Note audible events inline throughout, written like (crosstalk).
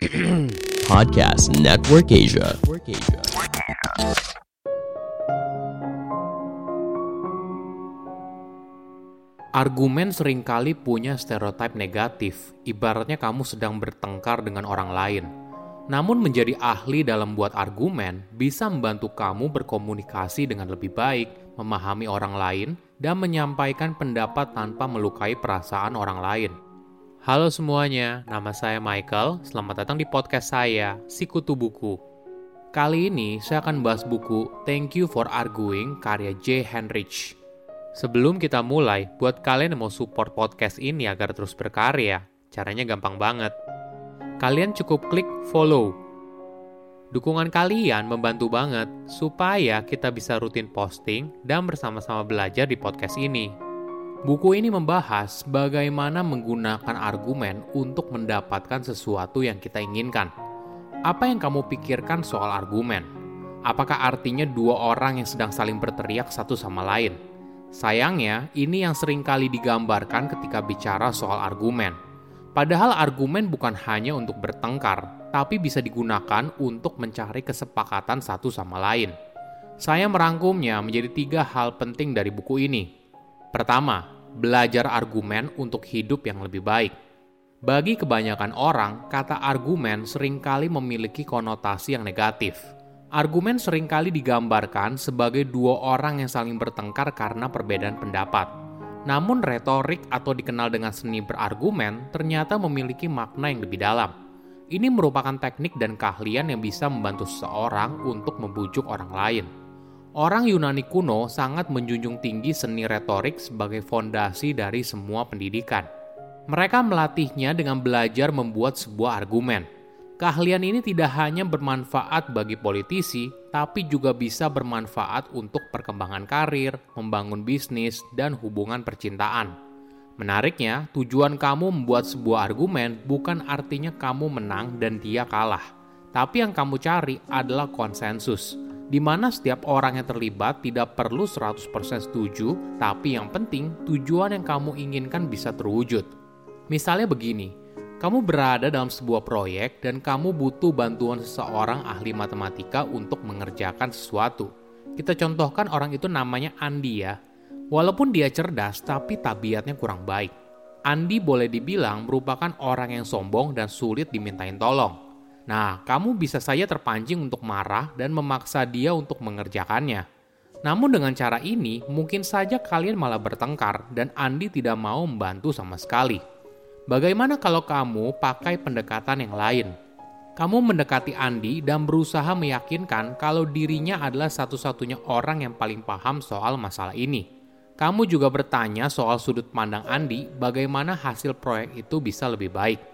(clears throat) Podcast Network Asia. Argumen sering kali punya stereotip negatif, ibaratnya kamu sedang bertengkar dengan orang lain. Namun menjadi ahli dalam buat argumen bisa membantu kamu berkomunikasi dengan lebih baik, memahami orang lain, dan menyampaikan pendapat tanpa melukai perasaan orang lain. Halo semuanya, nama saya Michael. Selamat datang di podcast saya, Sikutu Buku. Kali ini saya akan bahas buku Thank You for Arguing karya J. Henrich. Sebelum kita mulai, buat kalian yang mau support podcast ini agar terus berkarya, caranya gampang banget. Kalian cukup klik follow. Dukungan kalian membantu banget supaya kita bisa rutin posting dan bersama-sama belajar di podcast ini. Buku ini membahas bagaimana menggunakan argumen untuk mendapatkan sesuatu yang kita inginkan. Apa yang kamu pikirkan soal argumen? Apakah artinya dua orang yang sedang saling berteriak satu sama lain? Sayangnya, ini yang sering kali digambarkan ketika bicara soal argumen. Padahal argumen bukan hanya untuk bertengkar, tapi bisa digunakan untuk mencari kesepakatan satu sama lain. Saya merangkumnya menjadi tiga hal penting dari buku ini. Pertama, belajar argumen untuk hidup yang lebih baik. Bagi kebanyakan orang, kata argumen sering kali memiliki konotasi yang negatif – Argumen sering kali digambarkan sebagai dua orang yang saling bertengkar karena perbedaan pendapat. Namun retorik atau dikenal dengan seni berargumen ternyata memiliki makna yang lebih dalam. Ini merupakan teknik dan keahlian yang bisa membantu seseorang untuk membujuk orang lain. Orang Yunani kuno sangat menjunjung tinggi seni retorik sebagai fondasi dari semua pendidikan. Mereka melatihnya dengan belajar membuat sebuah argumen – Keahlian ini tidak hanya bermanfaat bagi politisi, tapi juga bisa bermanfaat untuk perkembangan karir, membangun bisnis, dan hubungan percintaan. Menariknya, tujuan kamu membuat sebuah argumen bukan artinya kamu menang dan dia kalah. Tapi yang kamu cari adalah konsensus, di mana setiap orang yang terlibat tidak perlu 100% setuju, tapi yang penting tujuan yang kamu inginkan bisa terwujud. Misalnya begini, kamu berada dalam sebuah proyek dan kamu butuh bantuan seseorang ahli matematika untuk mengerjakan sesuatu. Kita contohkan orang itu namanya Andi ya. Walaupun dia cerdas, tapi tabiatnya kurang baik. Andi boleh dibilang merupakan orang yang sombong dan sulit dimintain tolong. Nah, kamu bisa saja terpancing untuk marah dan memaksa dia untuk mengerjakannya. Namun dengan cara ini, mungkin saja kalian malah bertengkar dan Andi tidak mau membantu sama sekali. Bagaimana kalau kamu pakai pendekatan yang lain? Kamu mendekati Andi dan berusaha meyakinkan kalau dirinya adalah satu-satunya orang yang paling paham soal masalah ini. Kamu juga bertanya soal sudut pandang Andi, bagaimana hasil proyek itu bisa lebih baik.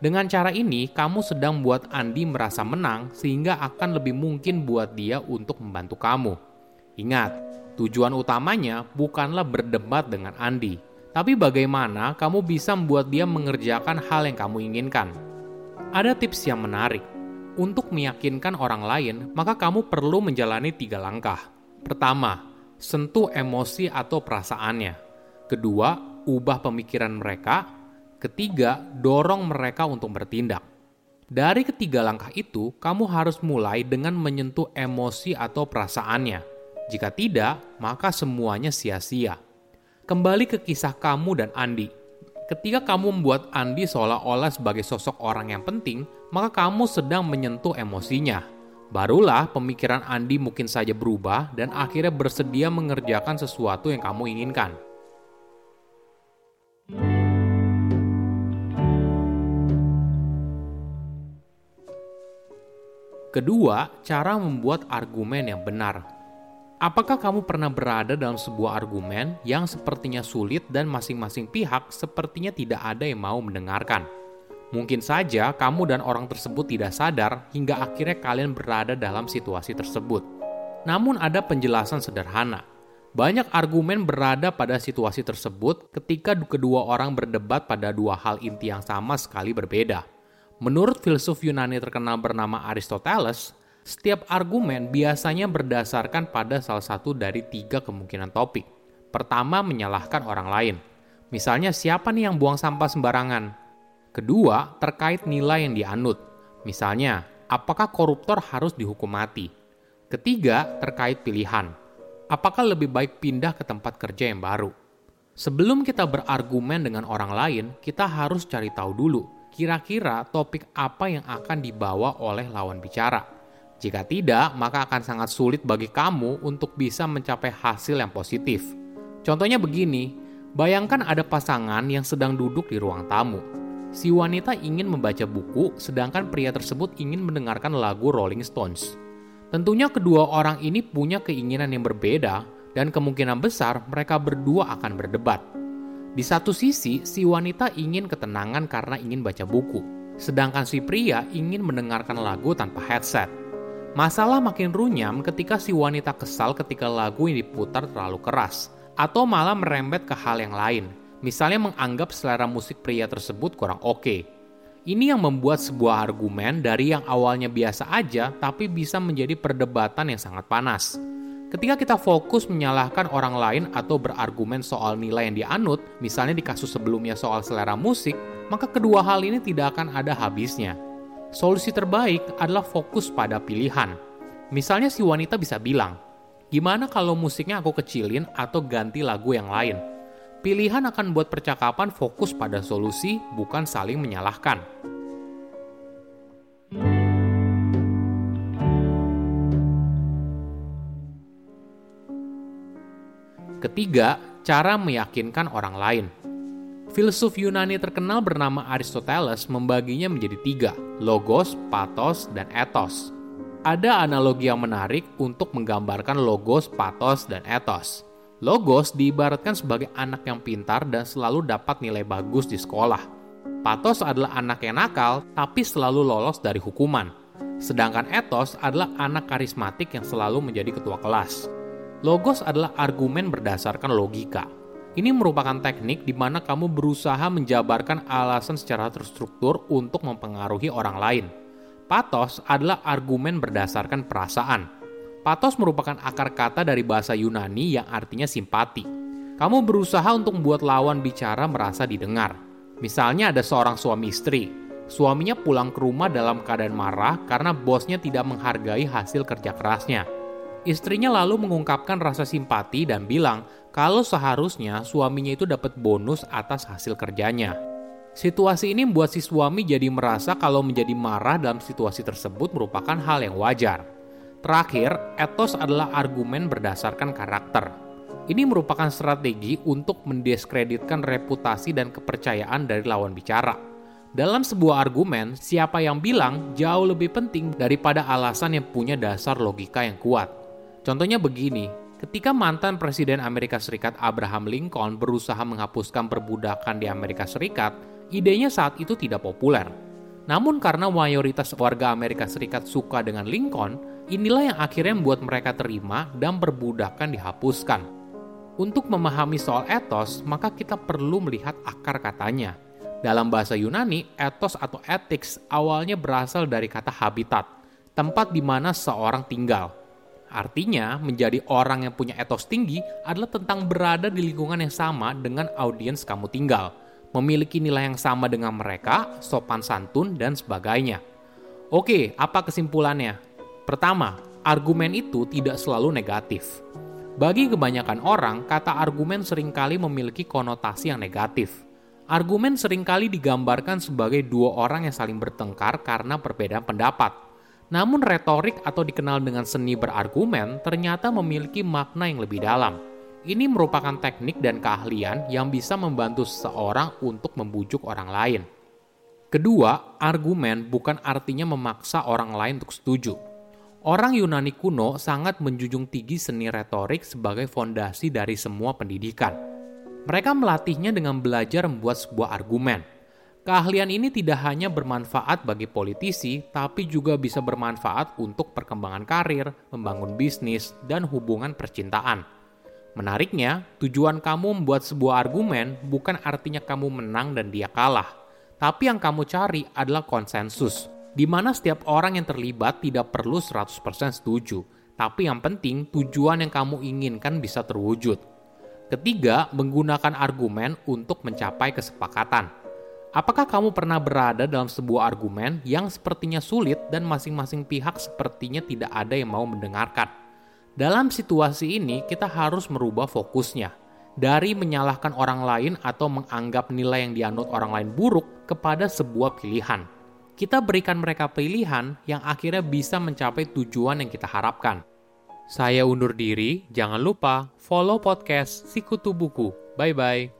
Dengan cara ini, kamu sedang membuat Andi merasa menang sehingga akan lebih mungkin buat dia untuk membantu kamu. Ingat, tujuan utamanya bukanlah berdebat dengan Andi, tapi bagaimana kamu bisa membuat dia mengerjakan hal yang kamu inginkan? Ada tips yang menarik. Untuk meyakinkan orang lain, maka kamu perlu menjalani tiga langkah. Pertama, sentuh emosi atau perasaannya. Kedua, ubah pemikiran mereka. Ketiga, dorong mereka untuk bertindak. Dari ketiga langkah itu, kamu harus mulai dengan menyentuh emosi atau perasaannya. Jika tidak, maka semuanya sia-sia. Kembali ke kisah kamu dan Andi. Ketika kamu membuat Andi seolah-olah sebagai sosok orang yang penting, maka kamu sedang menyentuh emosinya. Barulah pemikiran Andi mungkin saja berubah dan akhirnya bersedia mengerjakan sesuatu yang kamu inginkan. Kedua, cara membuat argumen yang benar. Apakah kamu pernah berada dalam sebuah argumen yang sepertinya sulit dan masing-masing pihak sepertinya tidak ada yang mau mendengarkan? Mungkin saja kamu dan orang tersebut tidak sadar hingga akhirnya kalian berada dalam situasi tersebut. Namun ada penjelasan sederhana. Banyak argumen berada pada situasi tersebut ketika kedua orang berdebat pada dua hal inti yang sama sekali berbeda. Menurut filsuf Yunani terkenal bernama Aristoteles, setiap argumen biasanya berdasarkan pada salah satu dari tiga kemungkinan topik. Pertama, menyalahkan orang lain. Misalnya, siapa nih yang buang sampah sembarangan? Kedua, terkait nilai yang dianut. Misalnya, apakah koruptor harus dihukum mati? Ketiga, terkait pilihan. Apakah lebih baik pindah ke tempat kerja yang baru? Sebelum kita berargumen dengan orang lain, kita harus cari tahu dulu kira-kira topik apa yang akan dibawa oleh lawan bicara. Jika tidak, maka akan sangat sulit bagi kamu untuk bisa mencapai hasil yang positif. Contohnya begini, bayangkan ada pasangan yang sedang duduk di ruang tamu. Si wanita ingin membaca buku, sedangkan pria tersebut ingin mendengarkan lagu Rolling Stones. Tentunya kedua orang ini punya keinginan yang berbeda, dan kemungkinan besar mereka berdua akan berdebat. Di satu sisi, si wanita ingin ketenangan karena ingin baca buku, sedangkan si pria ingin mendengarkan lagu tanpa headset. Masalah makin runyam ketika si wanita kesal ketika lagu yang diputar terlalu keras, atau malah merembet ke hal yang lain, misalnya menganggap selera musik pria tersebut kurang oke. Okay. Ini yang membuat sebuah argumen dari yang awalnya biasa aja tapi bisa menjadi perdebatan yang sangat panas. Ketika kita fokus menyalahkan orang lain atau berargumen soal nilai yang dianut, misalnya di kasus sebelumnya soal selera musik, maka kedua hal ini tidak akan ada habisnya. Solusi terbaik adalah fokus pada pilihan. Misalnya si wanita bisa bilang, gimana kalau musiknya aku kecilin atau ganti lagu yang lain? Pilihan akan buat percakapan fokus pada solusi, bukan saling menyalahkan. Ketiga, cara meyakinkan orang lain. Filsuf Yunani terkenal bernama Aristoteles membaginya menjadi tiga, logos, pathos, dan ethos. Ada analogi yang menarik untuk menggambarkan logos, pathos, dan ethos. Logos diibaratkan sebagai anak yang pintar dan selalu dapat nilai bagus di sekolah. Pathos adalah anak yang nakal tapi selalu lolos dari hukuman. Sedangkan ethos adalah anak karismatik yang selalu menjadi ketua kelas. Logos adalah argumen berdasarkan logika. Ini merupakan teknik di mana kamu berusaha menjabarkan alasan secara terstruktur untuk mempengaruhi orang lain. Pathos adalah argumen berdasarkan perasaan. Pathos merupakan akar kata dari bahasa Yunani yang artinya simpati. Kamu berusaha untuk membuat lawan bicara merasa didengar. Misalnya ada seorang suami istri. Suaminya pulang ke rumah dalam keadaan marah karena bosnya tidak menghargai hasil kerja kerasnya Istrinya lalu mengungkapkan rasa simpati dan bilang kalau seharusnya suaminya itu dapat bonus atas hasil kerjanya. Situasi ini membuat si suami jadi merasa kalau menjadi marah dalam situasi tersebut merupakan hal yang wajar. Terakhir, etos adalah argumen berdasarkan karakter. Ini merupakan strategi untuk mendiskreditkan reputasi dan kepercayaan dari lawan bicara. Dalam sebuah argumen, siapa yang bilang jauh lebih penting daripada alasan yang punya dasar logika yang kuat. Contohnya begini, ketika mantan Presiden Amerika Serikat Abraham Lincoln berusaha menghapuskan perbudakan di Amerika Serikat, idenya saat itu tidak populer. Namun karena mayoritas warga Amerika Serikat suka dengan Lincoln, inilah yang akhirnya membuat mereka terima dan perbudakan dihapuskan. Untuk memahami soal etos, maka kita perlu melihat akar katanya. Dalam bahasa Yunani, etos atau ethics awalnya berasal dari kata habitat, tempat di mana seorang tinggal. Artinya, menjadi orang yang punya etos tinggi adalah tentang berada di lingkungan yang sama dengan audiens kamu tinggal, memiliki nilai yang sama dengan mereka, sopan santun, dan sebagainya. Oke, apa kesimpulannya? Pertama, argumen itu tidak selalu negatif. Bagi kebanyakan orang, kata argumen sering kali memiliki konotasi yang negatif. Argumen sering kali digambarkan sebagai dua orang yang saling bertengkar karena perbedaan pendapat namun retorik atau dikenal dengan seni berargumen ternyata memiliki makna yang lebih dalam. Ini merupakan teknik dan keahlian yang bisa membantu seseorang untuk membujuk orang lain. Kedua, argumen bukan artinya memaksa orang lain untuk setuju. Orang Yunani kuno sangat menjunjung tinggi seni retorik sebagai fondasi dari semua pendidikan. Mereka melatihnya dengan belajar membuat sebuah argumen – Keahlian ini tidak hanya bermanfaat bagi politisi, tapi juga bisa bermanfaat untuk perkembangan karir, membangun bisnis, dan hubungan percintaan. Menariknya, tujuan kamu membuat sebuah argumen bukan artinya kamu menang dan dia kalah, tapi yang kamu cari adalah konsensus, di mana setiap orang yang terlibat tidak perlu 100% setuju, tapi yang penting tujuan yang kamu inginkan bisa terwujud. Ketiga, menggunakan argumen untuk mencapai kesepakatan Apakah kamu pernah berada dalam sebuah argumen yang sepertinya sulit dan masing-masing pihak sepertinya tidak ada yang mau mendengarkan? Dalam situasi ini, kita harus merubah fokusnya dari menyalahkan orang lain atau menganggap nilai yang dianut orang lain buruk kepada sebuah pilihan. Kita berikan mereka pilihan yang akhirnya bisa mencapai tujuan yang kita harapkan. Saya undur diri, jangan lupa follow podcast Sikutu Buku. Bye-bye.